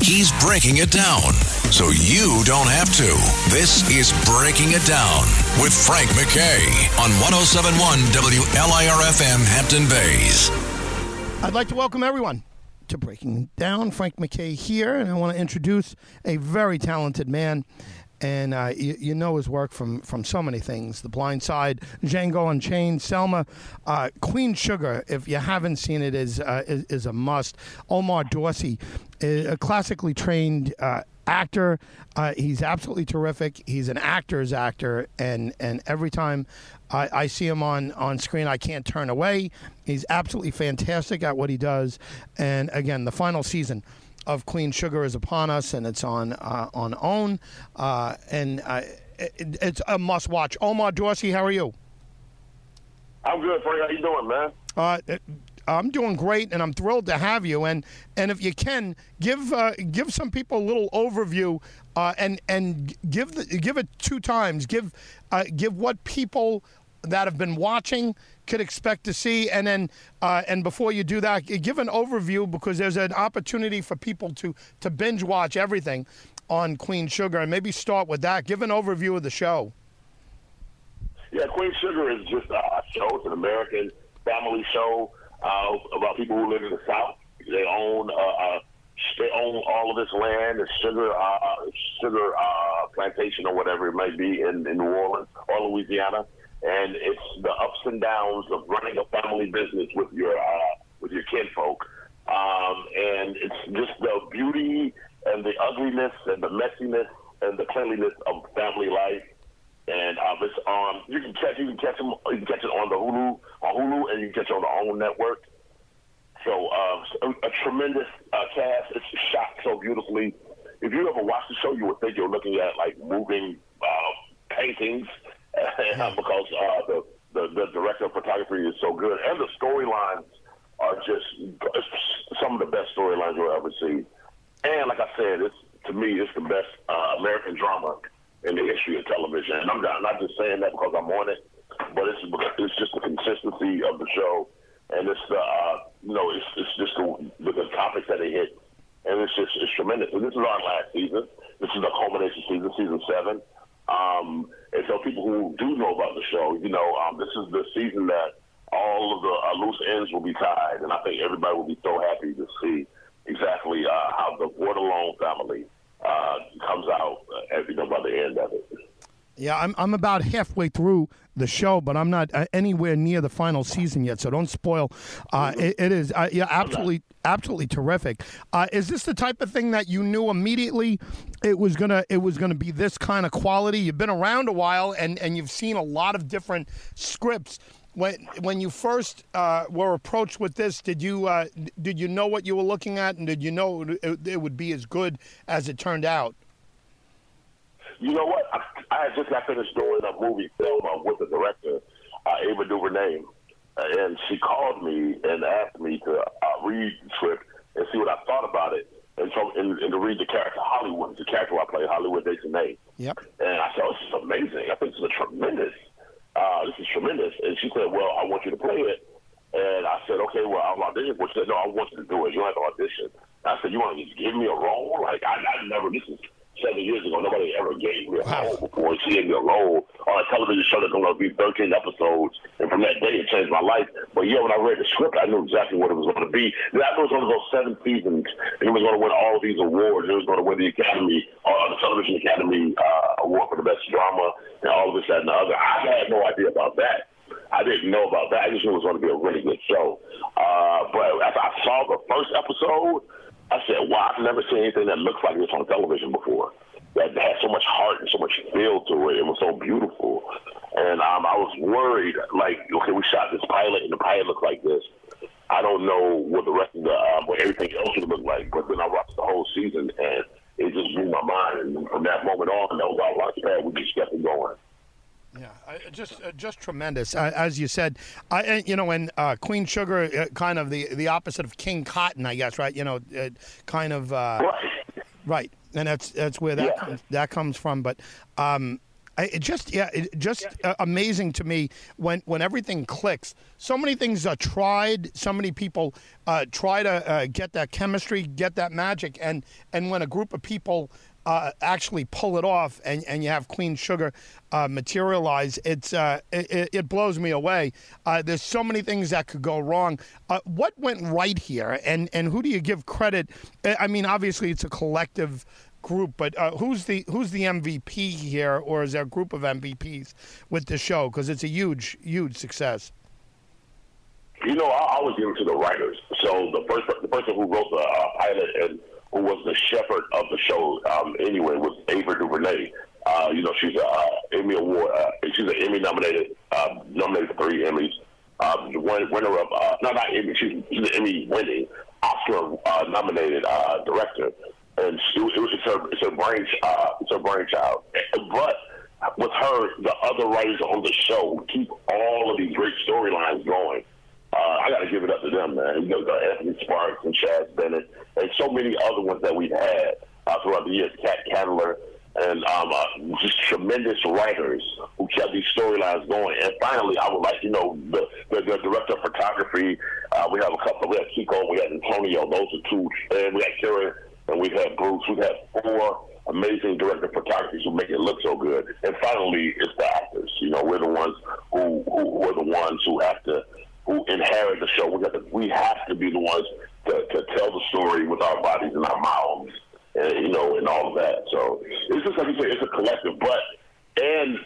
He's breaking it down so you don't have to. This is Breaking It Down with Frank McKay on 1071 WLIRFM Hampton Bays. I'd like to welcome everyone to Breaking It Down. Frank McKay here, and I want to introduce a very talented man. And uh, you, you, know his work from, from so many things The Blind Side, Django Unchained, Selma, uh, Queen Sugar, if you haven't seen it, is, uh, is, is, a must. Omar Dorsey, a classically trained uh, actor. Uh, he's absolutely terrific. He's an actor's actor, and, and every time I, I, see him on, on screen, I can't turn away. He's absolutely fantastic at what he does. And again, the final season of Queen Sugar is upon us, and it's on uh, on OWN, uh, and uh, it, it's a must watch. Omar Dorsey, how are you? I'm good, Frank. How you doing, man? Uh, I'm doing great, and I'm thrilled to have you. And and if you can give uh, give some people a little overview, uh, and and give the, give it two times. Give uh, give what people that have been watching could expect to see, and then uh, and before you do that, give an overview because there's an opportunity for people to to binge watch everything on Queen Sugar, and maybe start with that. Give an overview of the show. Yeah, Queen Sugar is just a show. It's an American family show uh, about people who live in the South. They own uh, uh, they own all of this land, the sugar uh, sugar uh, plantation or whatever it might be in, in New Orleans or Louisiana and it's the ups and downs of running a family business with your uh, with your kinfolk. Um, and it's just the beauty and the ugliness and the messiness and the cleanliness of family life. And um, it's on. You can catch you can catch them. You can catch it on the Hulu on Hulu, and you can catch it on the OWN network. So uh, a, a tremendous uh, cast. It's shot so beautifully. If you ever watch the show, you would think you're looking at like moving uh, paintings because uh, the, the the director of photography is so good, and the storylines are just some of the best storylines you'll ever see. And like I said, it's to me, it's the best uh, American drama in the history of television. And I'm not, not just saying that because I'm on it, but it's it's just the consistency of the show, and it's the uh, you know it's it's just the, the, the topics that they hit, and it's just it's tremendous. And this is our last season. This is the culmination season, season seven. Um, so people who do know about the show, you know, um, this is the season that all of the uh, loose ends will be tied, and I think everybody will be so happy to see exactly uh, how the Bordelon family uh, comes out, uh, you know, by the end of it. Yeah, I'm I'm about halfway through the show, but I'm not uh, anywhere near the final season yet. So don't spoil. Uh, it, it is uh, yeah, absolutely, absolutely terrific. Uh, is this the type of thing that you knew immediately it was gonna it was gonna be this kind of quality? You've been around a while, and and you've seen a lot of different scripts. When when you first uh, were approached with this, did you uh, did you know what you were looking at, and did you know it, it would be as good as it turned out? You know what? I, I had just got finished doing a movie film uh, with the director, uh, Ava DuVernay, uh, and she called me and asked me to uh, read the script and see what I thought about it. And so, and, and to read the character Hollywood, the character I play, Hollywood Desonier. Yep. And I said, oh, this is amazing. I think this is a tremendous. Uh, this is tremendous. And she said, well, I want you to play it. And I said, okay, well, I'll audition. Well, she said, no, I want you to do it. You don't have to audition. I said, you want to just give me a role? Like, I, I never, this is seven years ago. Nobody ever gave me a role before. She gave me a role on a television show that's going to be 13 episodes. And from that day, it changed my life. But yeah, when I read the script, I knew exactly what it was going to be. I knew it was going to go seven seasons. And it was going to win all of these awards. It was going to win the Academy, uh, the Television Academy uh, Award for the Best Drama, and all of this, that, and the other. I had no idea about that. I didn't know about that. I just knew it was going to be a really good show. Uh, but after I saw the first episode, I said, wow, I've never seen anything that looks like this on television before. That had so much heart and so much feel to it. It was so beautiful. And um, I was worried, like, okay, we shot this pilot, and the pilot looked like this. I don't know what the rest of the, um, what everything else would look like. But then I watched the whole season, and it just blew my mind. And from that moment on, that was our launch. We just kept it going. Yeah, just uh, just tremendous. Uh, as you said, I, you know, and uh, Queen Sugar, uh, kind of the the opposite of King Cotton, I guess, right? You know, kind of right. right, and that's that's where that yeah. comes, that comes from. But um, it just yeah, it just uh, amazing to me when when everything clicks. So many things are tried. So many people uh, try to uh, get that chemistry, get that magic, and and when a group of people uh, actually pull it off, and, and you have Queen Sugar uh, materialize, it's uh, it, it, blows me away. there's so many things that could go wrong. what went right here, and and who do you give credit? I mean, obviously it's a collective group. But uh, who's the who's the MVP here, or is there a group of MVPs with the show? Because it's a huge, huge success. You know, I always give it to the writers. So the first the person who wrote the uh, pilot and who was the shepherd of the show um, anyway was Ava DuVernay. Uh, you know, she's a uh, Emmy award. Uh, she's an Emmy nominated, uh, nominated for three Emmys. Uh, the winner of uh, no, not Emmy. She's, she's an Emmy winning Oscar uh, nominated uh, director and it, it, it's her it's her brain uh, it's her brainchild. But with her, the other writers on the show keep all of these great storylines going. Uh, I got to give it up to them, man. You know, got Anthony Sparks and Chaz Bennett, and so many other ones that we've had uh, throughout the years. Kat Candler, and um, uh, just tremendous writers who kept these storylines going. And finally, I would like you know the the, the director of photography. Uh, we have a couple. We have Kiko. We have Antonio. Those are two, and we have Karen and we've Bruce. We've four amazing director photographers who make it look so good. And finally, it's the actors. You know, we're the ones who, who are the ones who have to who inherit the show. We got to, we have to be the ones to, to tell the story with our bodies and our mouths, and you know, and all of that. So it's just like you say, it's a collective. But and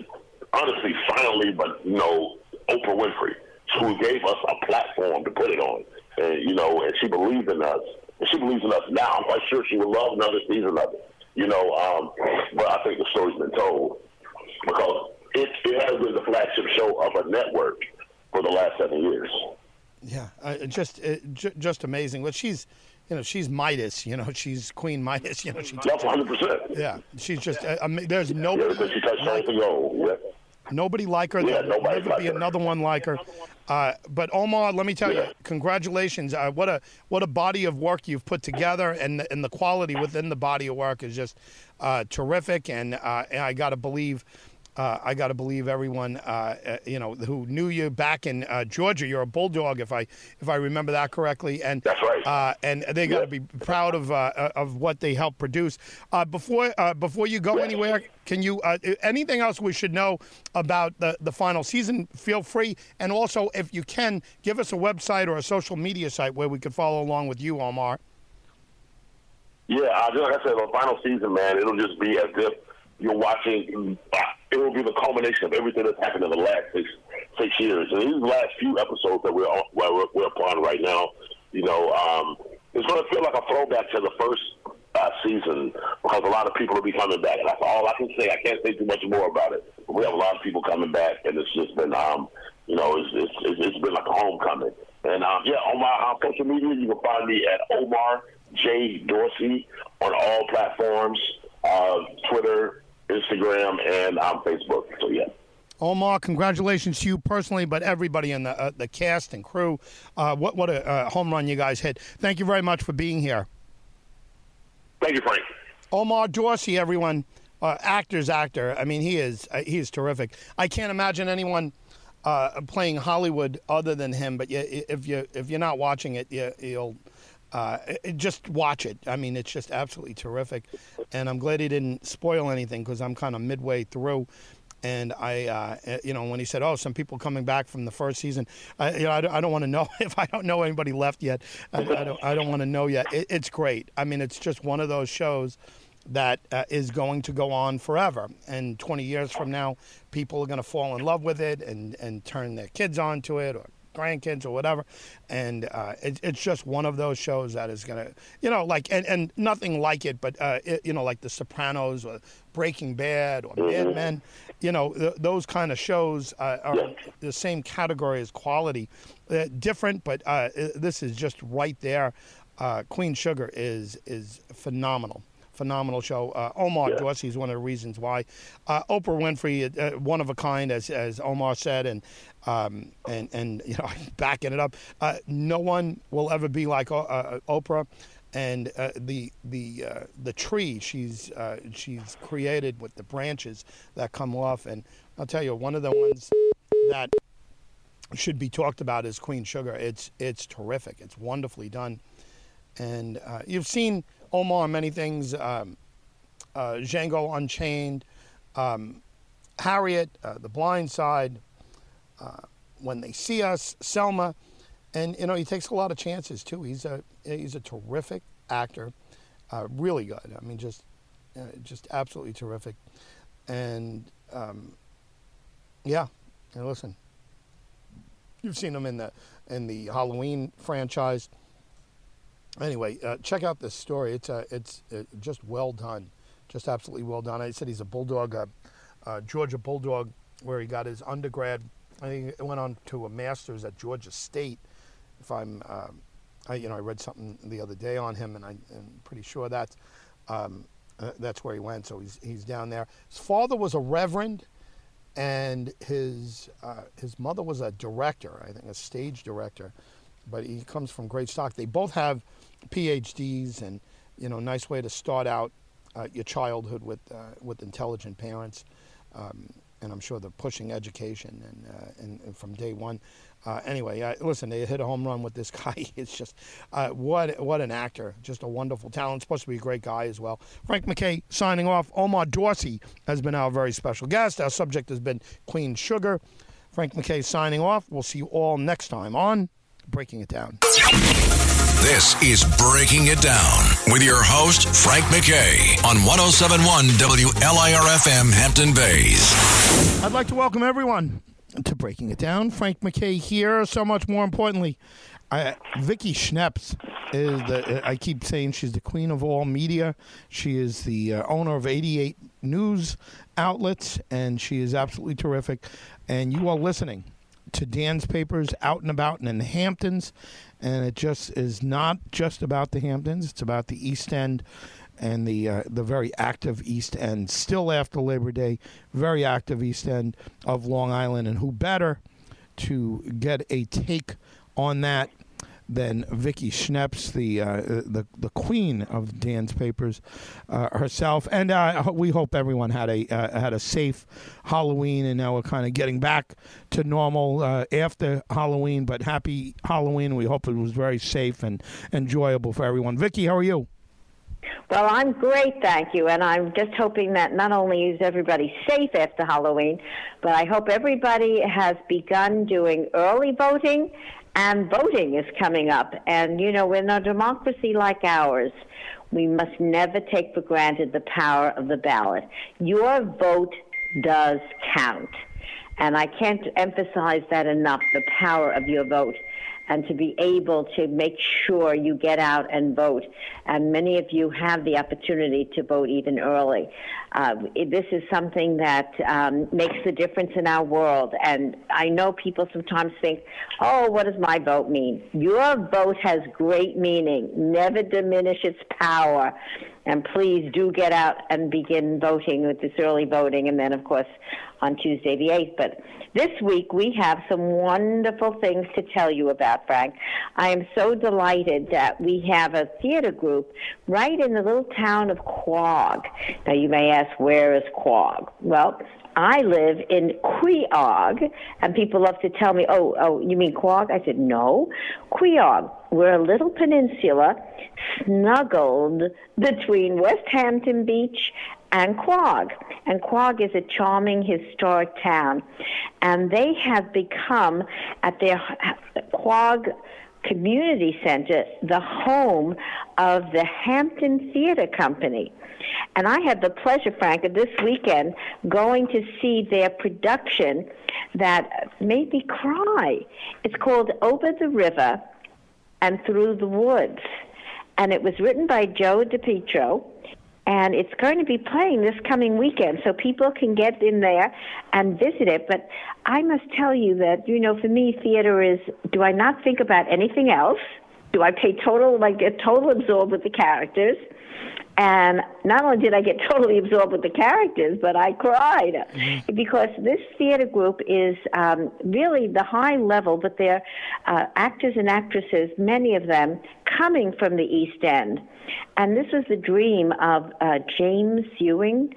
honestly, finally, but you know, Oprah Winfrey, who gave us a platform to put it on, and you know, and she believed in us and she believes in us now. I'm quite sure she would love another season of it. You know, um, but I think the story's been told because it, it has been the flagship show of a network for the last seven years. Yeah, uh, just uh, j- just amazing. Well, she's you know she's Midas. You know she's Queen Midas. You know she. That's 100. percent Yeah, she's just. Uh, there's nobody. Yeah, she touched everything on. Yeah. Nobody like her. Yeah, There'll never like be her. another one like her. Uh, but Omar, let me tell Yeah. you, congratulations! Uh, what a what a body of work you've put together, and the, and the quality within the body of work is just uh, terrific. And, uh, and I got to believe. Uh, I got to believe everyone, uh, uh, you know, who knew you back in uh, Georgia. You're a bulldog, if I if I remember that correctly, and That's right. Uh, and they got to be proud of uh, of what they helped produce. Uh, before uh, before you go anywhere, can you uh, anything else we should know about the the final season? Feel free, and also if you can, give us a website or a social media site where we could follow along with you, Omar. Yeah, uh, just like I said, the final season, man, it'll just be as if you're watching. It will be the culmination of everything that's happened in the last six six years. And these last few episodes that we're on, we're, we're upon right now, you know, um, it's going to feel like a throwback to the first uh, season because a lot of people will be coming back. And that's all I can say. I can't say too much more about it. But we have a lot of people coming back, and it's just been, um, you know, it's, it's, it's, it's been like a homecoming. And um, yeah, on my on social media, you can find me at Omar J Dorsey on all platforms, uh, Twitter, Instagram, and on Facebook. So yeah. Omar, congratulations to you personally, but everybody in the uh, the cast and crew. Uh, what what a uh, home run you guys hit! Thank you very much for being here. Thank you, Frank. Omar Dorsey, everyone, uh, actor's actor. I mean, he is uh, he is terrific. I can't imagine anyone uh, playing Hollywood other than him. But yeah, if you if you're not watching it, you, you'll uh, it- just watch it. I mean, it's just absolutely terrific, and I'm glad he didn't spoil anything because I'm kind of midway through. And I, uh, you know, when he said, "Oh, some people coming back from the first season," I, you know, I don't, don't want to know if I don't know anybody left yet. I, I don't, I don't want to know yet. It, it's great. I mean, it's just one of those shows that uh, is going to go on forever. And 20 years from now, people are going to fall in love with it and, and turn their kids onto it or grandkids or whatever. And uh, it, it's just one of those shows that is to, you know, like, and, and nothing like it, but, uh, it, you know, like The Sopranos or Breaking Bad or Mad Men, you know, th- those kind of shows uh, are the same category as quality. Uh, different, but uh, this is just right there. uh, Queen Sugar is is phenomenal. Phenomenal show. Uh, Omar Yeah. Dorsey is one of the reasons why. Uh, Oprah Winfrey, uh, one of a kind, as as Omar said, and um, and and you know, backing it up. Uh, no one will ever be like uh, uh, Oprah, and uh, the the uh, the tree she's uh, she's created with the branches that come off. And I'll tell you, one of the ones that should be talked about is Queen Sugar. It's it's terrific. It's wonderfully done, and uh, you've seen Omar many things. Um, uh, Django Unchained, um, Harriet, uh, The Blind Side, uh, When They See Us, Selma, and you know he takes a lot of chances too. He's a he's a terrific actor, uh, really good. I mean, just uh, just absolutely terrific, and um, yeah. And listen, you've seen him in the in the Halloween franchise. Anyway, uh, check out this story. It's uh, it's uh, just well done, just absolutely well done. I said he's a bulldog, uh, uh, Georgia bulldog, where he got his undergrad. I think he went on to a master's at Georgia State. If I'm, uh, I, you know, I read something the other day on him, and I, am pretty sure that's um, uh, that's where he went. So he's he's down there. His father was a reverend, and his his mother was a director. I think a stage director, but he comes from great stock. They both have PhDs, and you know, nice way to start out uh, your childhood with uh, with intelligent parents. Um, and I'm sure they're pushing education and, uh, and, and from day one. Uh, anyway, uh, listen, they hit a home run with this guy. It's just uh, what what an actor, just a wonderful talent. Supposed to be a great guy as well. Frank McKay signing off. Omar Dorsey has been our very special guest. Our subject has been Queen Sugar. Frank McKay signing off. We'll see you all next time on Breaking It Down. This is Breaking It Down with your host, Frank McKay, on 1071 WLIRFM Hampton Bays. I'd like to welcome everyone to Breaking It Down. Frank McKay here. So much more importantly, I, Vicki Schneps is the. I keep saying she's the queen of all media. She is the uh, owner of 88 news outlets, and she is absolutely terrific. And you are listening to Dan's Papers out and about in the Hamptons, and it just is not just about the Hamptons. It's about the East End and the uh, the very active East End. Still after Labor Day, very active East End of Long Island, and who better to get a take on that than Vicki Schneps, the uh, the the queen of Dan's Papers uh, herself. And uh, we hope everyone had a uh, had a safe Halloween, and now we're kind of getting back to normal uh, after Halloween. But happy Halloween! We hope it was very safe and enjoyable for everyone. Vicki, how are you? Well, I'm great, thank you. And I'm just hoping that not only is everybody safe after Halloween, but I hope everybody has begun doing early voting and voting is coming up. And, you know, in a democracy like ours, we must never take for granted the power of the ballot. Your vote does count. And I can't emphasize that enough the power of your vote and to be able to make sure you get out and vote. And many of you have the opportunity to vote even early. Uh, this is something that um, makes the difference in our world. And I know people sometimes think, oh, what does my vote mean? Your vote has great meaning. Never diminish its power. And please do get out and begin voting with this early voting, and then, of course, on Tuesday the 8th. But this week we have some wonderful things to tell you about, Frank. I am so delighted that we have a theater group right in the little town of Quogue. Now, you may ask, where is Quogue? Well, I live in Quiogue, and people love to tell me, "Oh, oh, you mean Quogue?" I said, "No, Quiogue. We're a little peninsula snuggled between Westhampton Beach and Quogue. And Quogue is a charming historic town, and they have become at their Quogue Community Center the home of the Hampton Theater Company. And I had the pleasure, Frank, of this weekend going to see their production that made me cry. It's called Over the River and Through the Woods. And it was written by Joe DiPietro. And it's going to be playing this coming weekend, so people can get in there and visit it. But I must tell you that, you know, for me, theater is do I not think about anything else? do I pay total, like get total absorbed with the characters. And not only did I get totally absorbed with the characters, but I cried mm-hmm. because this theater group is um, really the high level, but they're uh, actors and actresses, many of them coming from the East End. And this was the dream of uh, James Ewing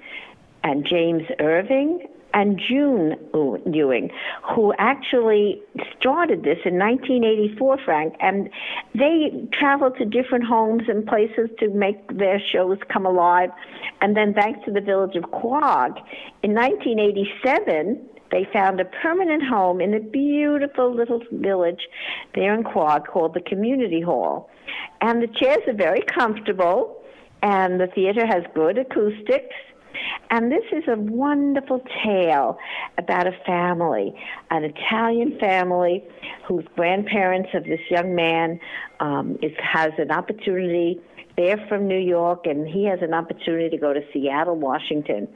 and James Irving and June Ewing, who actually started this in 1984, Frank, and they traveled to different homes and places to make their shows come alive. And then, thanks to the village of Quogue, in 1987, they found a permanent home in a beautiful little village there in Quogue called the Community Hall. And the chairs are very comfortable, and the theater has good acoustics and this is a wonderful tale about a family, an Italian family whose grandparents of this young man um, is, has an opportunity. They're from New York, and he has an opportunity to go to Seattle, Washington.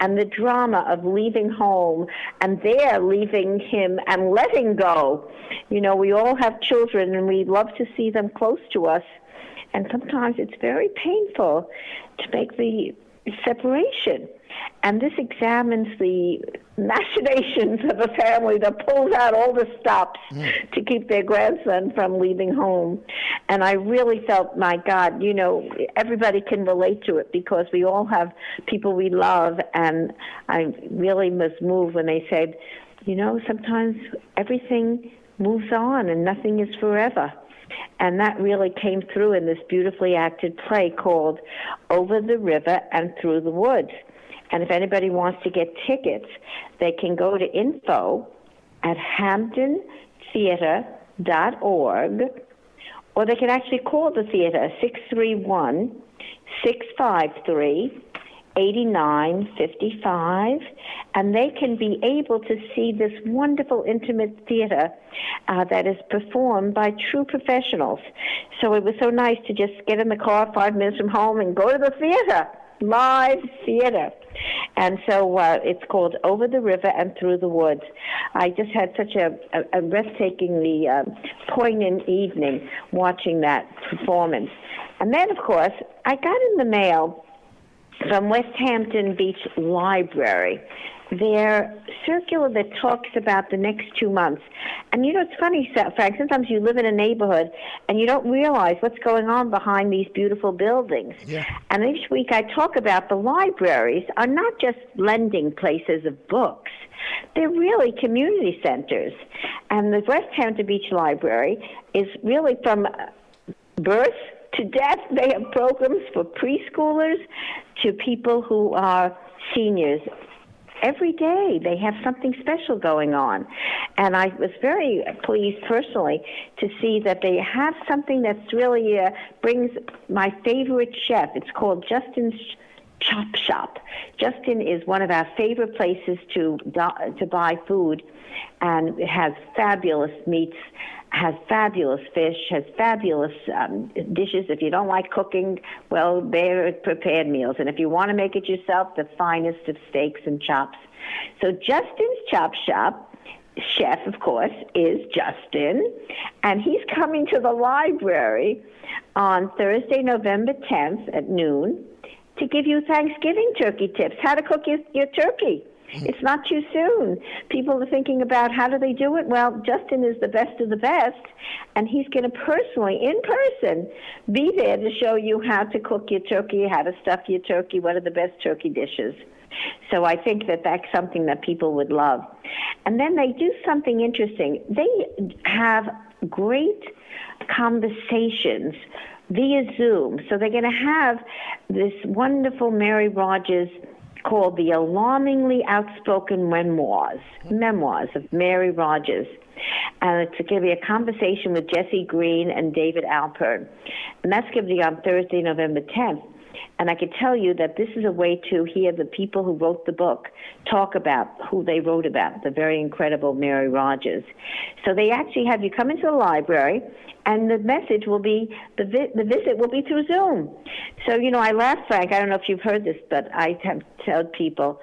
And the drama of leaving home and they're leaving him and letting go. You know, we all have children, and we love to see them close to us. And sometimes it's very painful to make the separation. And this examines the machinations of a family that pulls out all the stops mm. to keep their grandson from leaving home. And I really felt, my God, you know, everybody can relate to it because we all have people we love. And I really was moved when they said, you know, sometimes everything moves on and nothing is forever. And that really came through in this beautifully acted play called Over the River and Through the Woods. And if anybody wants to get tickets, they can go to info at hamptontheater.org or they can actually call the theater 631 653 8955, and they can be able to see this wonderful intimate theater uh, that is performed by true professionals. So it was so nice to just get in the car five minutes from home and go to the theater, live theater. And so uh, it's called Over the River and Through the Woods. I just had such a, a, a breathtakingly uh, poignant evening watching that performance. And then, of course, I got in the mail from Westhampton Beach Library their circular that talks about the next two months. And you know, it's funny, Frank, sometimes you live in a neighborhood and you don't realize what's going on behind these beautiful buildings. Yeah. And each week I talk about the libraries are not just lending places of books. They're really community centers. And the Westhampton Beach Library is really from birth to death. They have programs for preschoolers to people who are seniors. Every day they have something special going on. And I was very pleased personally to see that they have something that's really uh, brings my favorite chef. It's called Justin's Chop Shop. Justin is one of our favorite places to to buy food, and has fabulous meats has fabulous fish, has fabulous um, dishes. If you don't like cooking, well, they're prepared meals. And if you want to make it yourself, the finest of steaks and chops. So Justin's Chop Shop, chef, of course, is Justin, and he's coming to the library on Thursday, November 10th at noon to give you Thanksgiving turkey tips, how to cook your, your turkey. It's not too soon. People are thinking about how do they do it? Well, Justin is the best of the best, and he's going to personally, in person, be there to show you how to cook your turkey, how to stuff your turkey, what are the best turkey dishes. So I think that that's something that people would love. And then they do something interesting. They have great conversations via Zoom. So they're going to have this wonderful Mary Rodgers called The Alarmingly Outspoken Memoirs, Memoirs of Mary Rodgers. And it's going to be a conversation with Jesse Green and David Alpern. And that's going to be on Thursday, November 10th. And I can tell you that this is a way to hear the people who wrote the book talk about who they wrote about, the very incredible Mary Rodgers. So they actually have you come into the library, and the message will be the vi- the visit will be through Zoom. So you know, I laugh, Frank. I don't know if you've heard this, but I have told people,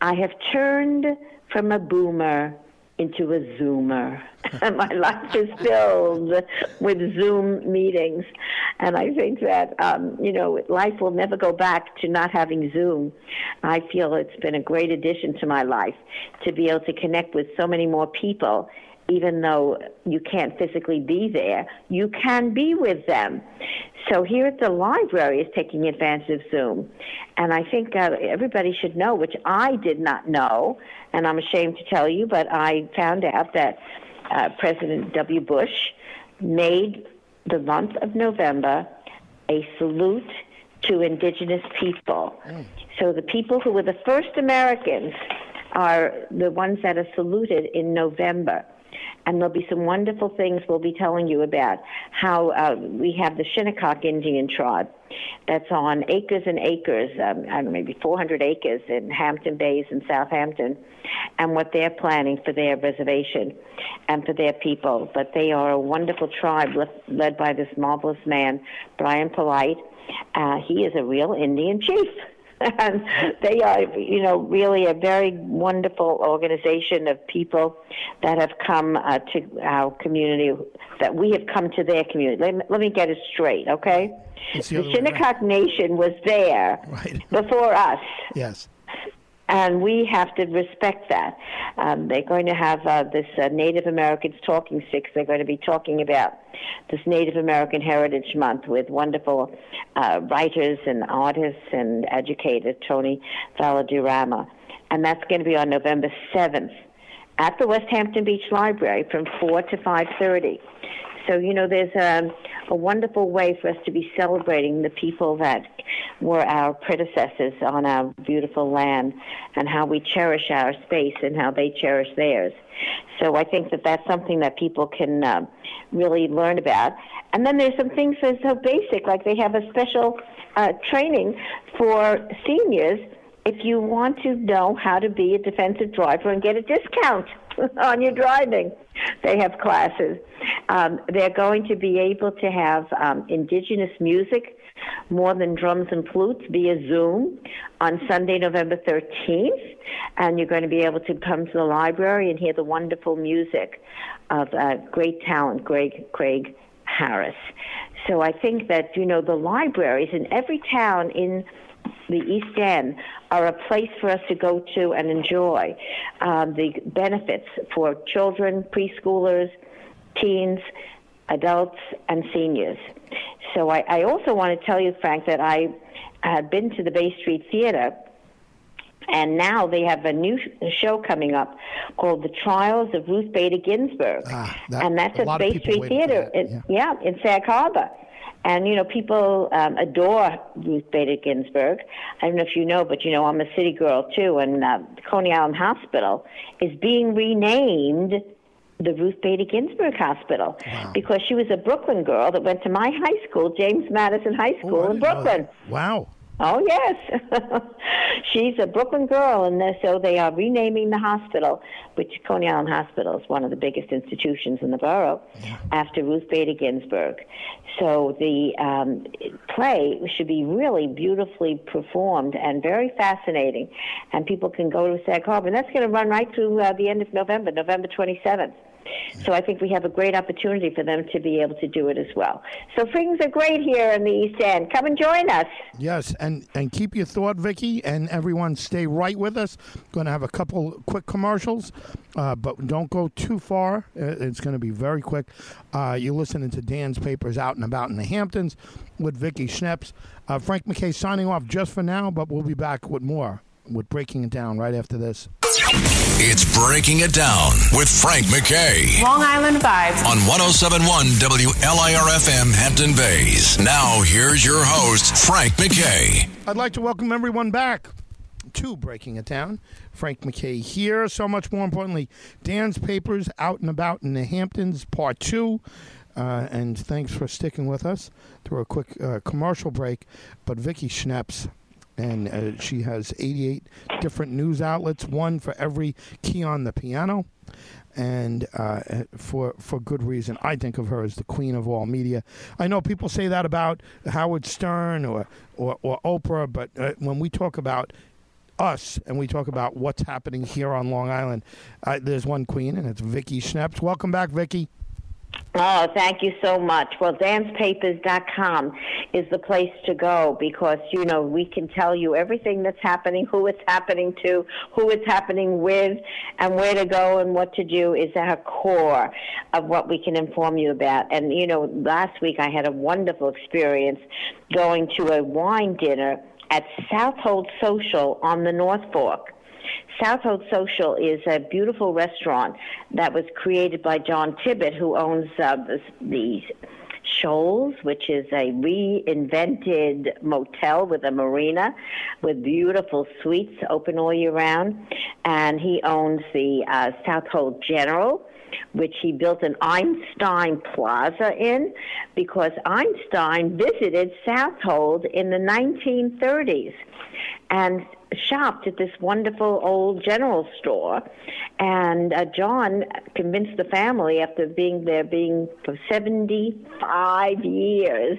I have turned from a boomer into a Zoomer. and my life is filled with Zoom meetings. And I think that, um, you know, life will never go back to not having Zoom. I feel it's been a great addition to my life to be able to connect with so many more people even though you can't physically be there, you can be with them. So here at the library is taking advantage of Zoom. And I think uh, everybody should know, which I did not know, and I'm ashamed to tell you, but I found out that uh, President W. Bush made the month of November a salute to indigenous people. Mm. So the people who were the first Americans are the ones that are saluted in November and there'll be some wonderful things we'll be telling you about how uh, we have the Shinnecock Indian tribe that's on acres and acres, um, I don't know, maybe 400 acres in Hampton Bays and Southampton, and what they're planning for their reservation and for their people. But they are a wonderful tribe led by this marvelous man, Bryan Polite. Uh, he is a real Indian chief. and they are, you know, really a very wonderful organization of people that have come uh, to our community, that we have come to their community. Let, let me get it straight, okay? The, the Shinnecock Nation was there right. before us. Yes and we have to respect that. Um, they're going to have uh, this uh, Native Americans talking sticks. They're going to be talking about this Native American Heritage Month with wonderful uh, writers and artists and educators, Tony Valadurama. And that's going to be on November 7th at the Westhampton Beach Library from 4 to 5.30. So, you know, there's a, a wonderful way for us to be celebrating the people that were our predecessors on our beautiful land and how we cherish our space and how they cherish theirs. So I think that that's something that people can uh, really learn about. And then there's some things that are so basic, like they have a special uh, training for seniors if you want to know how to be a defensive driver and get a discount on your driving. They have classes. Um, they're going to be able to have um, indigenous music more than drums and flutes via Zoom on Sunday, November 13th. And you're going to be able to come to the library and hear the wonderful music of uh, great talent, Greg, Craig Harris. So I think that, you know, the libraries in every town in the East End are a place for us to go to and enjoy um, the benefits for children, preschoolers, teens, adults, and seniors. So I, I also want to tell you, Frank, that I had been to the Bay Street Theater and now they have a new show coming up called The Trials of Ruth Bader Ginsburg. Ah, that, and that's at Bay Street Theater. In, yeah. yeah, in Sag Harbor. And, you know, people um, adore Ruth Bader Ginsburg. I don't know if you know, but, you know, I'm a city girl, too. And uh, Coney Island Hospital is being renamed the Ruth Bader Ginsburg Hospital wow. because she was a Brooklyn girl that went to my high school, James Madison High oh, School oh, in Brooklyn. Wow. Oh yes, she's a Brooklyn girl, and so they are renaming the hospital, which Coney Island Hospital is one of the biggest institutions in the borough, yeah. after Ruth Bader Ginsburg. So the um, play should be really beautifully performed and very fascinating, and people can go to Sag Harbor. And that's going to run right through uh, the end of November, November 27th. So I think we have a great opportunity for them to be able to do it as well. So things are great here in the East End. Come and join us. Yes, and and keep your thought, Vicki, and everyone stay right with us. Going to have a couple quick commercials, uh, but don't go too far. Uh, it's going to be very quick. Uh, you're listening to Dan's Papers out and about in the Hamptons with Vicki Schneps. Uh, Frank McKay signing off just for now, but we'll be back with more with breaking it down right after this. It's Breaking It Down with Frank McKay. Long Island Vibes. On 1071 WLIRFM Hampton Bays. Now, here's your host, Frank McKay. I'd like to welcome everyone back to Breaking It Down. Frank McKay here. So much more importantly, Dan's Papers out and about in the Hamptons, part two. Uh, and thanks for sticking with us through a quick uh, commercial break. But Vicki Schneps and uh, she has 88 different news outlets, one for every key on the piano. And uh, for for good reason, I think of her as the queen of all media. I know people say that about Howard Stern or or, or Oprah, but uh, when we talk about us and we talk about what's happening here on Long Island. Uh, there's one queen, and it's Vicki Schneps. Welcome back, Vicki. Oh, thank you so much. Well, danspapers.com is the place to go because, you know, we can tell you everything that's happening, who it's happening to, who it's happening with, and where to go and what to do is at our core of what we can inform you about. And, you know, last week I had a wonderful experience going to a wine dinner at Southold Social on the North Fork. Southold Social is a beautiful restaurant that was created by John Tibbett, who owns uh, the, the Shoals, which is a reinvented motel with a marina with beautiful suites open all year round. And he owns the uh, Southold General, which he built an Einstein Plaza in because Einstein visited Southold in the 1930s. And shopped at this wonderful old general store. And uh, John convinced the family, after being there being for 75 years,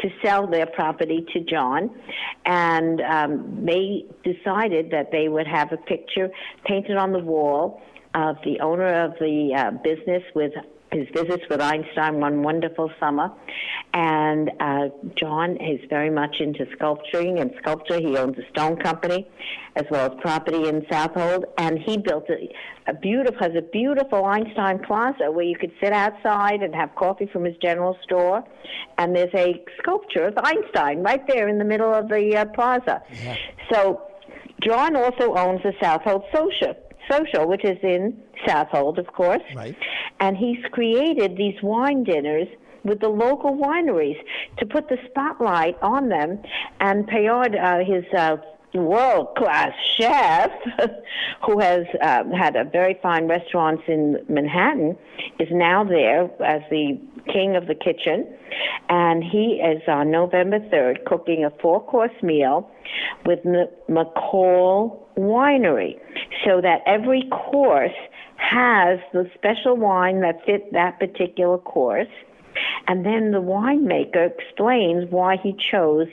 to sell their property to John. And um, they decided that they would have a picture painted on the wall of the owner of the uh, business with his visits with Einstein one wonderful summer. And uh, John is very much into sculpturing and sculpture. He owns a stone company as well as property in Southold. And he built a, a beautiful, has a beautiful Einstein Plaza where you could sit outside and have coffee from his general store. And there's a sculpture of Einstein right there in the middle of the uh, plaza. Yeah. So John also owns the Southold Social Social, which is in Southold, of course. Right. And he's created these wine dinners with the local wineries to put the spotlight on them. And Payard, uh, his uh, world class chef, who has uh, had a very fine restaurants in Manhattan, is now there as the king of the kitchen. And he is on November 3rd cooking a four course meal with M- McCall Winery so that every course has the special wine that fit that particular course. And then the winemaker explains why he chose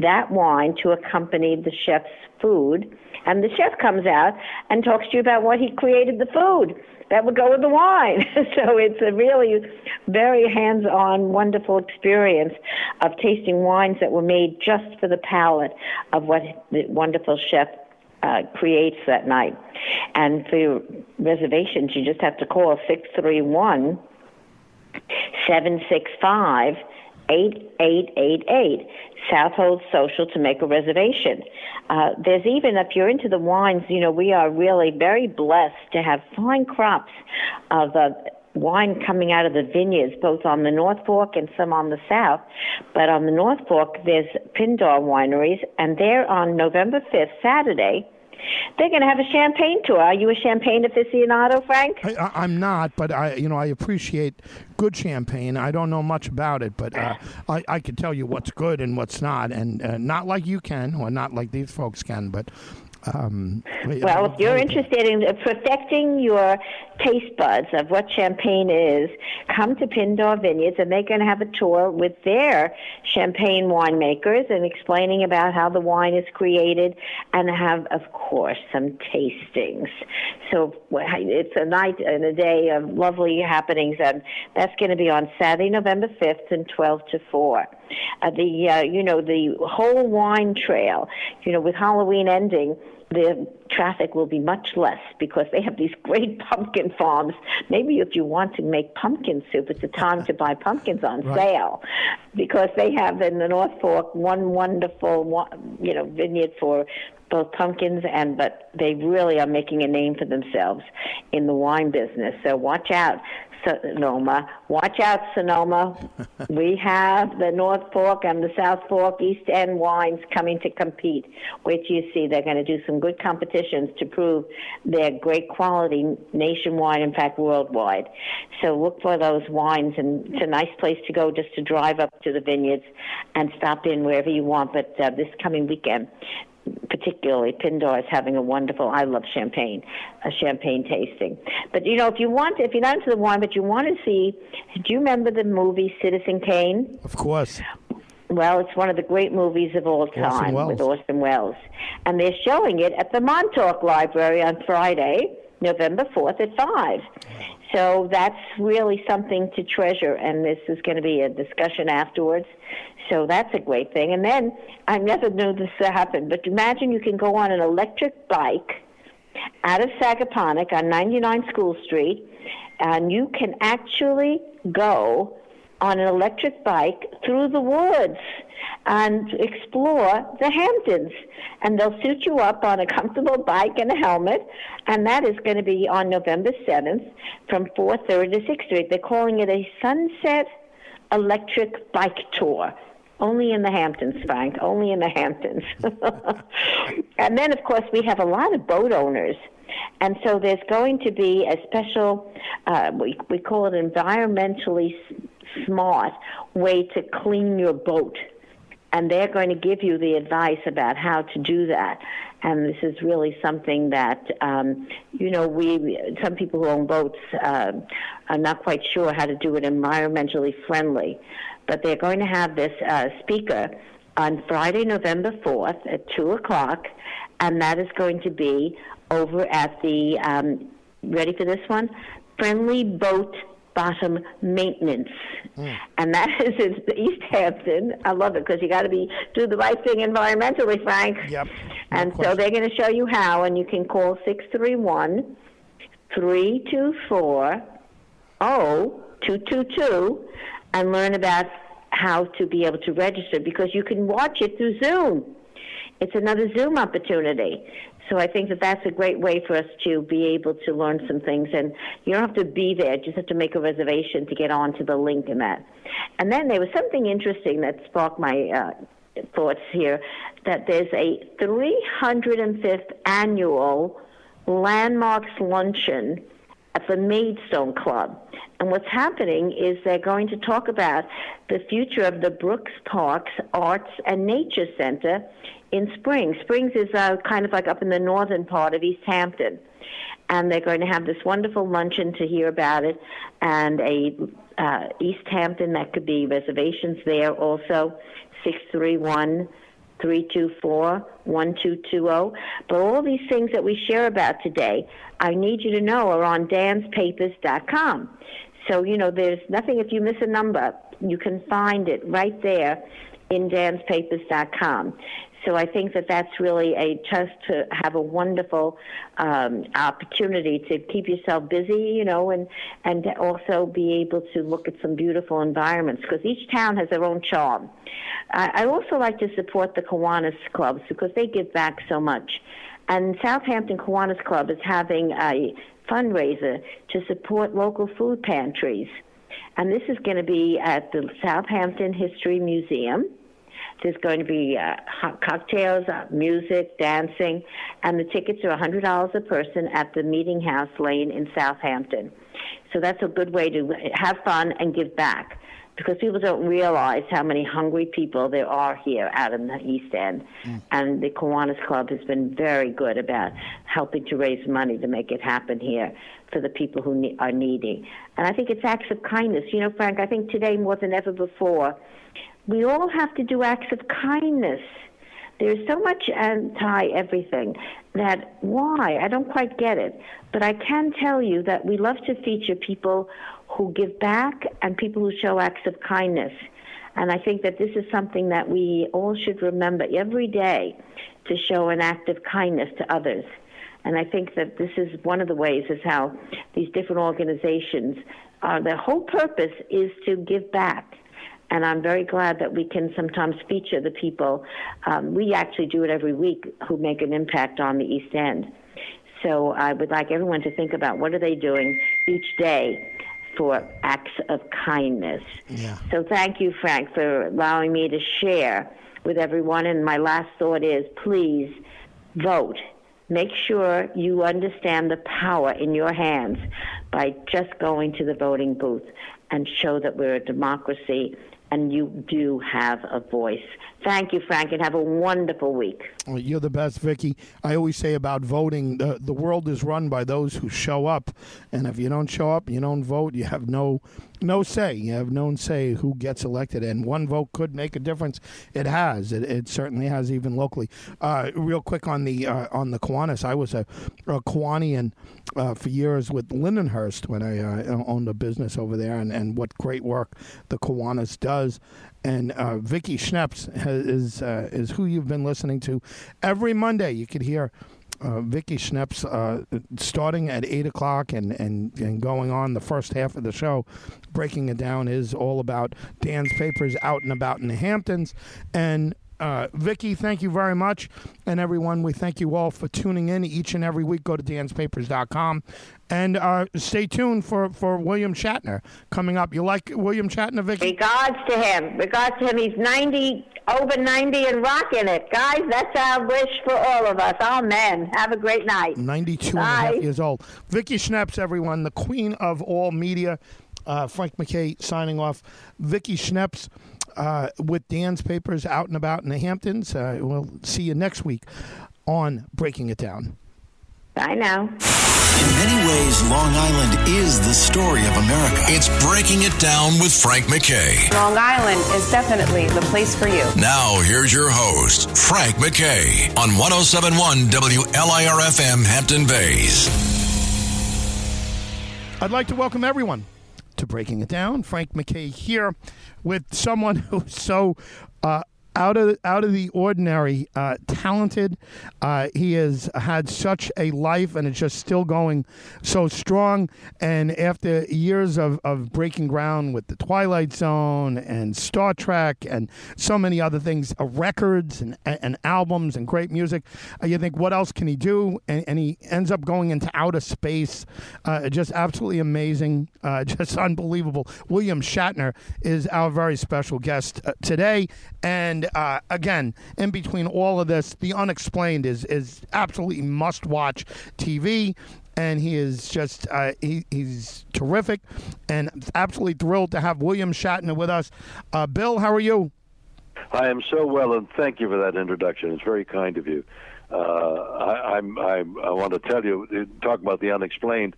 that wine to accompany the chef's food. And the chef comes out and talks to you about what he created the food that would go with the wine. so it's a really very hands on, wonderful experience of tasting wines that were made just for the palate of what the wonderful chef uh, creates that night. And for reservations, you just have to call 631 765 8888 Southold Social to make a reservation. Uh, there's even, if you're into the wines, you know, we are really very blessed to have fine crops of uh, wine coming out of the vineyards, both on the North Fork and some on the south. But on the North Fork, there's Pindar wineries, and they're on November 5th, Saturday. They're going to have a champagne tour. Are you a champagne aficionado, Frank? I, am not, but I, you know, I appreciate good champagne. I don't know much about it, but uh, I, I can tell you what's good and what's not, and uh, not like you can, or not like these folks can. But um, well, if you're interested in perfecting your taste buds of what champagne is, come to Pindar Vineyards, and they're going to have a tour with their champagne winemakers and explaining about how the wine is created, and have, of course, some tastings. So it's a night and a day of lovely happenings, and that's going to be on Saturday, November 5th, from 12 to 4. Uh, the uh, you know the whole wine trail, you know, with Halloween ending the traffic will be much less because they have these great pumpkin farms. Maybe if you want to make pumpkin soup, it's a time to buy pumpkins on right. sale because they have in the North Fork one wonderful, you know, vineyard for both pumpkins and but they really are making a name for themselves in the wine business. So watch out. Sonoma. Watch out, Sonoma. we have the North Fork and the South Fork East End wines coming to compete. which you see. They're going to do some good competitions to prove their great quality nationwide, in fact, worldwide. So look for those wines, and it's a nice place to go just to drive up to the vineyards and stop in wherever you want. But uh, this coming weekend, particularly Pindar is having a wonderful. I love champagne, a champagne tasting. But you know, if you want, if you're not into the wine, but you want to see, do you remember the movie Citizen Kane? Of course. Well, it's one of the great movies of all time Welles. with Orson Welles. And they're showing it at the Montauk Library on Friday, November 4th at 5. So that's really something to treasure, and this is going to be a discussion afterwards. So that's a great thing. And then I never knew this happened, but imagine you can go on an electric bike out of Sagaponack on 99 School Street, and you can actually go on an electric bike through the woods and explore the Hamptons. And they'll suit you up on a comfortable bike and a helmet, and that is going to be on November 7th from 4:30 to 6:30. They're calling it a Sunset Electric Bike Tour. Only in the Hamptons, Frank. Only in the Hamptons. and then, of course, we have a lot of boat owners. And so there's going to be a special, uh, we, we call it environmentally smart way to clean your boat. And they're going to give you the advice about how to do that. And this is really something that, um, you know, we, some people who own boats uh, are not quite sure how to do it environmentally friendly. But they're going to have this uh, speaker on Friday, November 4th at 2 o'clock, and that is going to be over at the, um, ready for this one? Friendly Boat Bottom Maintenance. Hmm. And that is in East Hampton. I love it because you got to be do the right thing environmentally, Frank. Yep. No and so they're going to show you how, and you can call 631 324 0222 and learn about how to be able to register because you can watch it through Zoom. It's another Zoom opportunity. So I think that that's a great way for us to be able to learn some things. And you don't have to be there, you just have to make a reservation to get onto the link in that. And then there was something interesting that sparked my uh, thoughts here that there's a 305th annual Landmarks Luncheon at the Maidstone Club. And what's happening is they're going to talk about the future of the Brooks Parks Arts and Nature Center in Springs. Springs is uh, kind of like up in the northern part of East Hampton. And they're going to have this wonderful luncheon to hear about it, and a uh, East Hampton that could be reservations there also, 631 324 1220. But all these things that we share about today, I need you to know are on danspapers.com. So, you know, there's nothing, if you miss a number, you can find it right there in danspapers.com. So I think that that's really a just to have a wonderful um, opportunity to keep yourself busy, you know, and and also be able to look at some beautiful environments because each town has their own charm. I, I also like to support the Kiwanis clubs because they give back so much. And Southampton Kiwanis Club is having a fundraiser to support local food pantries. And this is going to be at the Southampton History Museum. There's going to be uh, hot cocktails, uh, music, dancing, and the tickets are $100 a person at the Meeting House Lane in Southampton. So that's a good way to have fun and give back because people don't realize how many hungry people there are here out in the East End. And the Kiwanis Club has been very good about helping to raise money to make it happen here for the people who ne- are needy. And I think it's acts of kindness. You know, Frank, I think today more than ever before, we all have to do acts of kindness. There's so much anti everything that why? I don't quite get it. But I can tell you that we love to feature people who give back and people who show acts of kindness. And I think that this is something that we all should remember every day to show an act of kindness to others. And I think that this is one of the ways is how these different organizations, uh, their whole purpose is to give back. And I'm very glad that we can sometimes feature the people. Um, we actually do it every week who make an impact on the East End. So I would like everyone to think about what are they doing each day for acts of kindness. Yeah. So thank you, Frank, for allowing me to share with everyone. And my last thought is please vote. Make sure you understand the power in your hands by just going to the voting booth and show that we're a democracy and you do have a voice. Thank you, Frank, and have a wonderful week. Well, you're the best, Vicki. I always say about voting, the the world is run by those who show up, and if you don't show up, you don't vote, you have no no say. You have no say who gets elected, and one vote could make a difference. It has. It, it certainly has, even locally. Uh, real quick on the uh, on the Kiwanis, I was a, a Kiwanian uh, for years with Lindenhurst when I uh, owned a business over there, and, and what great work the Kiwanis does and uh, Vicki Schneps is uh, is who you've been listening to every Monday. You could hear uh, Vicki Schneps uh, starting at eight o'clock and, and and going on the first half of the show, breaking it down is all about Dan's papers out and about in the Hamptons and. Uh, Vicki, thank you very much. And everyone, we thank you all for tuning in each and every week. Go to danspapers.com and uh, stay tuned for, for William Shatner coming up. You like William Shatner, Vicki? Regards to him. Regards to him. He's 90, over 90 and rocking it. Guys, that's our wish for all of us. Amen. Have a great night. 92 and a half years old. Vicki Schneps, everyone, the queen of all media. Uh, Frank McKay signing off. Vicki Schneps uh, with Dan's papers out and about in the Hamptons. Uh, we'll see you next week on Breaking It Down. Bye now. In many ways, Long Island is the story of America. It's Breaking It Down with Frank McKay. Long Island is definitely the place for you. Now, here's your host, Frank McKay, on 1071 WLIRFM Hampton Bays. I'd like to welcome everyone to Breaking It Down. Frank McKay here with someone who's so uh, out of out of the ordinary, uh, talented. Uh, he has had such a life, and it's just still going so strong. And after years of, of breaking ground with the Twilight Zone and Star Trek and so many other things, uh, records and, and albums and great music, uh, you think what else can he do? And, and he ends up going into outer space. Uh, just absolutely amazing, uh, just unbelievable. William Shatner is our very special guest today, and uh, again, in between all of this, The Unexplained is is absolutely must watch TV. And he is just uh, he, he's terrific, and absolutely thrilled to have William Shatner with us. Uh, Bill, how are you? I am so well, and thank you for that introduction. It's very kind of you. Uh, I, I'm, I'm, I want to tell you, talk about the unexplained.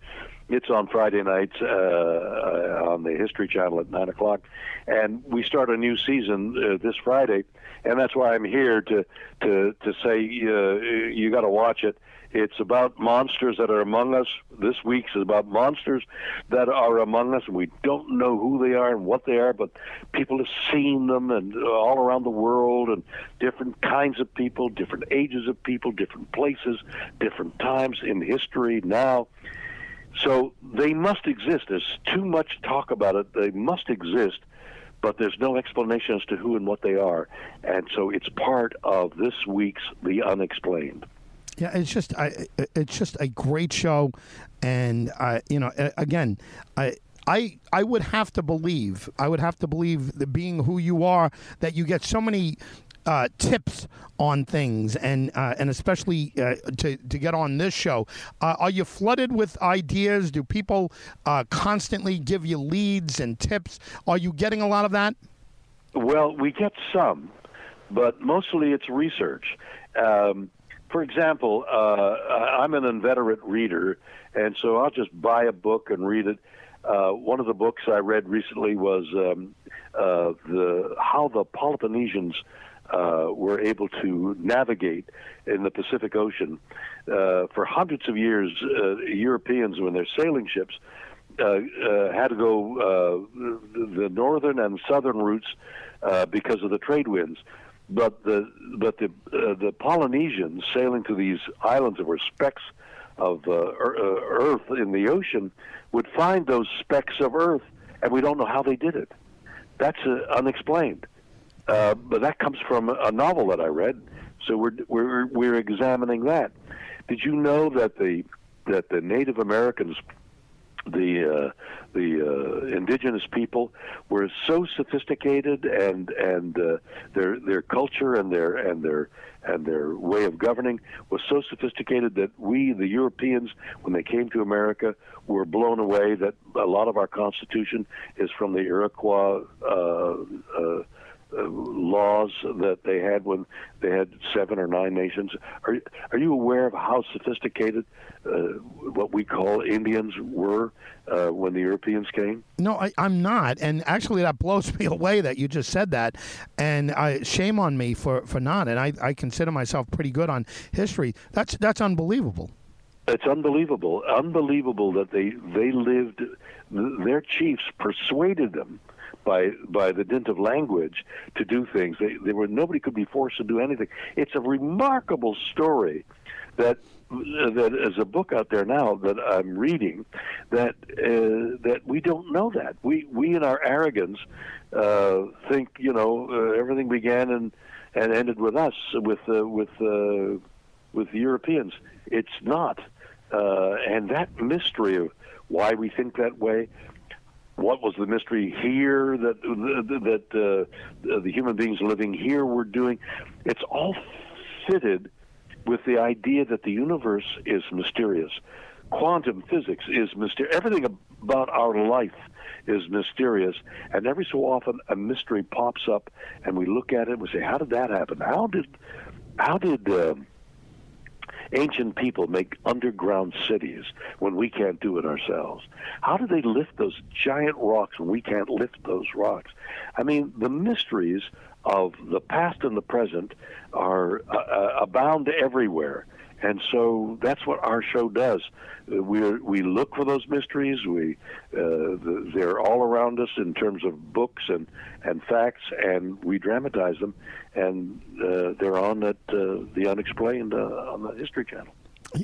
It's on Friday nights uh, uh, on the History Channel at nine o'clock, and we start a new season uh, this Friday, and that's why I'm here to to to say uh, you got to watch it. It's about monsters that are among us. This week's is about monsters that are among us, and we don't know who they are and what they are, but people have seen them and all around the world, and different kinds of people, different ages of people, different places, different times in history now. So they must exist. There's too much talk about it. They must exist, but there's no explanation as to who and what they are. And so it's part of this week's The Unexplained. Yeah, it's just I, it's just a great show, and I, you know, again, I. I, I would have to believe I would have to believe that being who you are that you get so many uh, tips on things and uh, and especially uh, to to get on this show. Uh, are you flooded with ideas? Do people uh, constantly give you leads and tips? Are you getting a lot of that? Well, we get some, but mostly it's research. Um, for example, uh, I'm an inveterate reader, and so I'll just buy a book and read it. Uh, one of the books I read recently was um, uh, the how the Peloponnesians uh, were able to navigate in the Pacific Ocean. Uh, for hundreds of years, uh, Europeans, when their sailing ships, uh, uh, had to go uh, the, the northern and southern routes because of the trade winds. But the but the the Polynesians sailing to these islands that were specks of uh, earth in the ocean would find those specks of earth, and we don't know how they did it. That's unexplained. Uh, but that comes from a novel that I read, so we're we're we're examining that. Did you know that the that the Native Americans, the uh, the uh, indigenous people, were so sophisticated and and uh, their their culture and their and their and their way of governing was so sophisticated that we, the Europeans, when they came to America, were blown away. That a lot of our Constitution is from the Iroquois. Uh, laws that they had when they had seven or nine nations. Are are you aware of how sophisticated uh, what we call Indians were uh, when the Europeans came? No, I, am not, and actually that blows me away that you just said that, and I, shame on me for, for not. And I, I consider myself pretty good on history. That's that's unbelievable. It's unbelievable, unbelievable that they they lived. Their chiefs persuaded them by by the dint of language to do things. They, they were nobody could be forced to do anything. It's a remarkable story that that is a book out there now that I'm reading that uh, that we don't know that we we in our arrogance uh, think you know uh, everything began and and ended with us with uh, with uh, with the Europeans. It's not, uh, and that mystery of why we think that way, what was the mystery here that that uh, the human beings living here were doing. It's all fitted with the idea that the universe is mysterious. Quantum physics is mysterious. Everything about our life is mysterious, and every so often a mystery pops up, and we look at it and we say, "How did that happen? How did how did?" Uh, ancient people make underground cities when we can't do it ourselves? How do they lift those giant rocks when we can't lift those rocks? I mean, the mysteries of the past and the present are uh, uh abound everywhere. And so that's what our show does. We we look for those mysteries. We uh, they're all around us in terms of books and and facts, and we dramatize them. And uh, they're on at uh, the Unexplained uh, on the History Channel.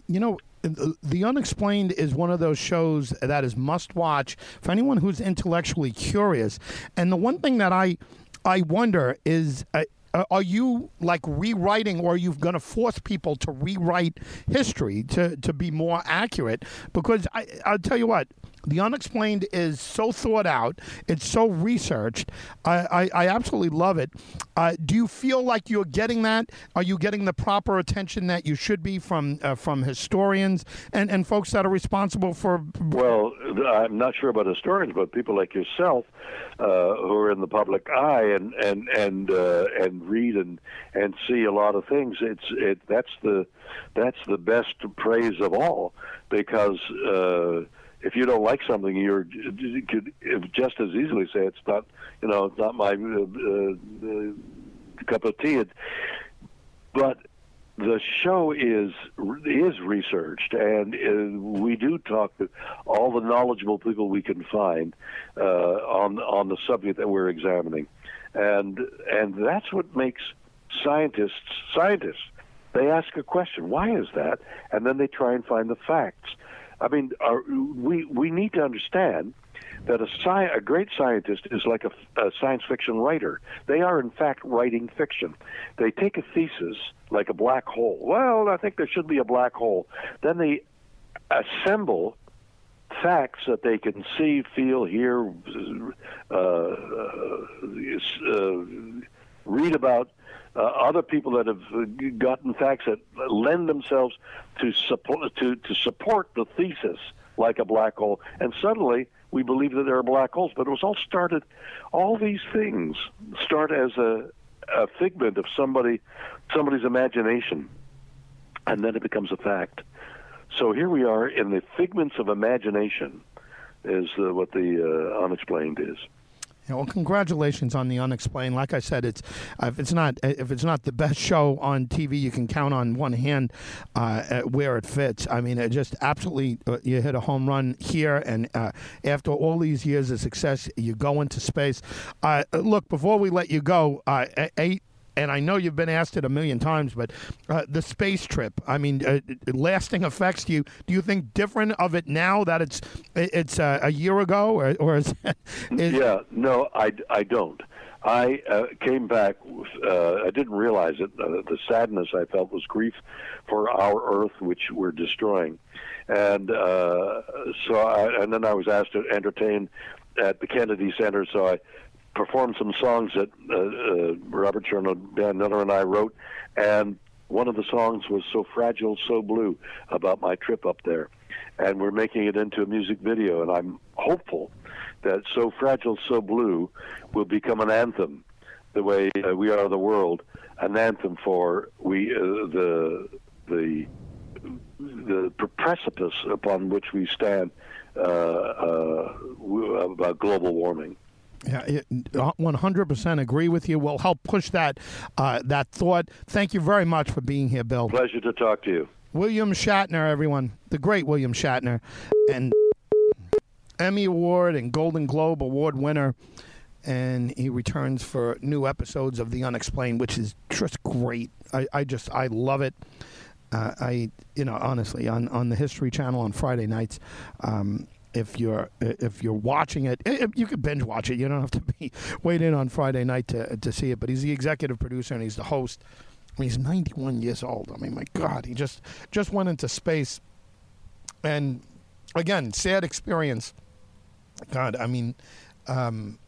You know, the Unexplained is one of those shows that is must watch for anyone who's intellectually curious. And the one thing that I I wonder is uh, uh, Uh, are you like rewriting or are you going to force people to rewrite history to, to be more accurate? Because I, I'll tell you what, the unexplained is so thought out. It's so researched. I, I, I absolutely love it. Uh, do you feel like you're getting that? Are you getting the proper attention that you should be from uh, from historians and, and folks that are responsible for? Well, I'm not sure about historians, but people like yourself uh, who are in the public eye and and and uh, and read and and see a lot of things. It's it that's the that's the best praise of all because uh, if you don't like something, you're you could just as easily say it's not, you know, it's not my uh, uh, cup of tea. It, but the show is is researched, and uh, we do talk to all the knowledgeable people we can find uh, on on the subject that we're examining, and and that's what makes scientists scientists. They ask a question, why is that, and then they try and find the facts. I mean, our, we we need to understand that a, sci- a great scientist is like a, a, science fiction writer. They are, in fact, writing fiction. They take a thesis, like a black hole. Well, I think there should be a black hole. Then they assemble facts that they can see, feel, hear, uh, uh, uh, read about uh, other people that have uh, gotten facts that lend themselves to support to, to support the thesis like a black hole, and suddenly we believe that there are black holes. But it was all started. All these things start as a, a figment of somebody somebody's imagination, and then it becomes a fact. So here we are in the figments of imagination, is uh, what the uh, unexplained is. Yeah, well, congratulations on the unexplained. Like I said, it's uh, if it's not if it's not the best show on TV, you can count on one hand uh, where it fits. I mean, it just absolutely uh, you hit a home run here, and uh, after all these years of success, you go into space. Uh, look, before we let you go, eight and I know you've been asked it a million times, but uh, the space trip. I mean, uh, lasting effects. Do you do you think different of it now that it's it's uh, a year ago, or, or is, is, yeah? No, I, I don't. I uh, came back. Uh, I didn't realize it. Uh, the sadness I felt was grief for our Earth, which we're destroying, and so I, and then I was asked to entertain at the Kennedy Center. So I performed some songs that uh, uh, Robert Sharenow, Dan Miller, and I wrote, and one of the songs was "So Fragile, So Blue" about my trip up there, and we're making it into a music video, and I'm hopeful that "So Fragile, So Blue" will become an anthem the way uh, We Are the World, an anthem for we uh, the the the precipice upon which we stand uh, uh, about global warming. Yeah, uh, one hundred percent agree with you. We'll help push that uh, that thought. Thank you very much for being here, Bill. Pleasure to talk to you. William Shatner, everyone, the great William Shatner, and Emmy Award and Golden Globe Award winner, and he returns for new episodes of The Unexplained, which is just great. I, I just I love it. Uh, I you know honestly on on the History Channel on Friday nights. Um, if you're if you're watching it, you can binge watch it. You don't have to be wait in on Friday night to to see it. But he's the executive producer and he's the host. I mean, he's 91 years old. I mean, my God, he just just went into space, and again, sad experience. God, I mean, um,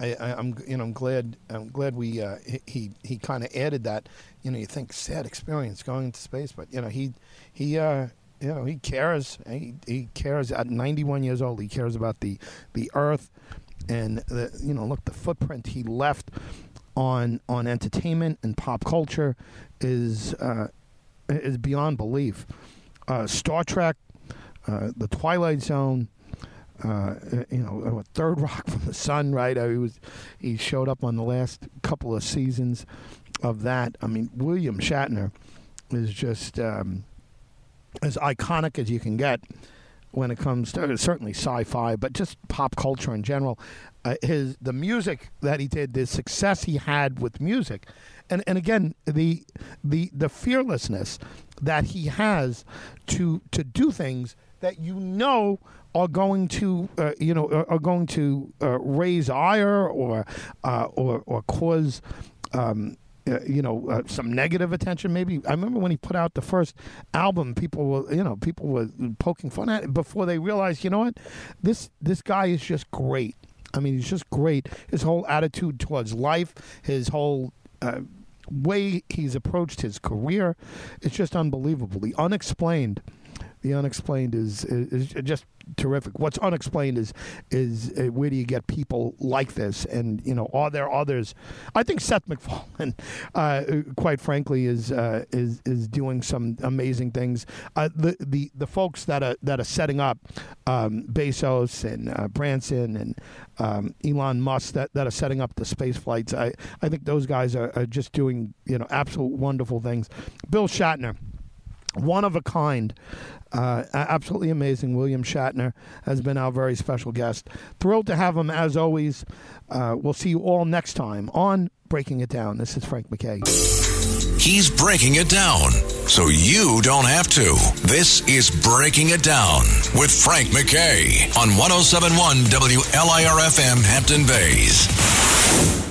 I, am you know I'm glad I'm glad we uh, he he kind of added that. You know, you think sad experience going into space, but you know he he uh, you know, he cares. He, he cares at 91 years old. He cares about the the Earth, and the you know, look, the footprint he left on on entertainment and pop culture is uh, is beyond belief. Uh, Star Trek, uh, The Twilight Zone. Uh, you know, Third Rock from the Sun, right? Uh, he was, he showed up on the last couple of seasons of that. I mean, William Shatner is just um, as iconic as you can get when it comes to certainly sci-fi, but just pop culture in general. Uh, his the music that he did, the success he had with music, and and again the the the fearlessness that he has to to do things that you know are going to uh, you know are, are going to uh, raise ire or uh, or or cause. Um, uh, you know, uh, some negative attention. Maybe I remember when he put out the first album, people were, you know, people were poking fun at it before they realized, you know what, this this guy is just great. I mean, he's just great. His whole attitude towards life, his whole uh, way he's approached his career, it's just unbelievable. The unexplained the unexplained is, is, is just terrific. What's unexplained is is uh, where do you get people like this? And you know, are there others? I think Seth MacFarlane, uh, quite frankly, is uh, is is doing some amazing things. Uh, the the the folks that are that are setting up um, Bezos and uh, Branson and um, Elon Musk that, that are setting up the space flights. I I think those guys are, are just doing you know absolute wonderful things. Bill Shatner one of a kind. Uh, absolutely amazing. William Shatner has been our very special guest. Thrilled to have him as always. Uh, we'll see you all next time on Breaking It Down. This is Frank McKay. He's breaking it down so you don't have to. This is Breaking It Down with Frank McKay on 1071 WLIRFM Hampton Bays.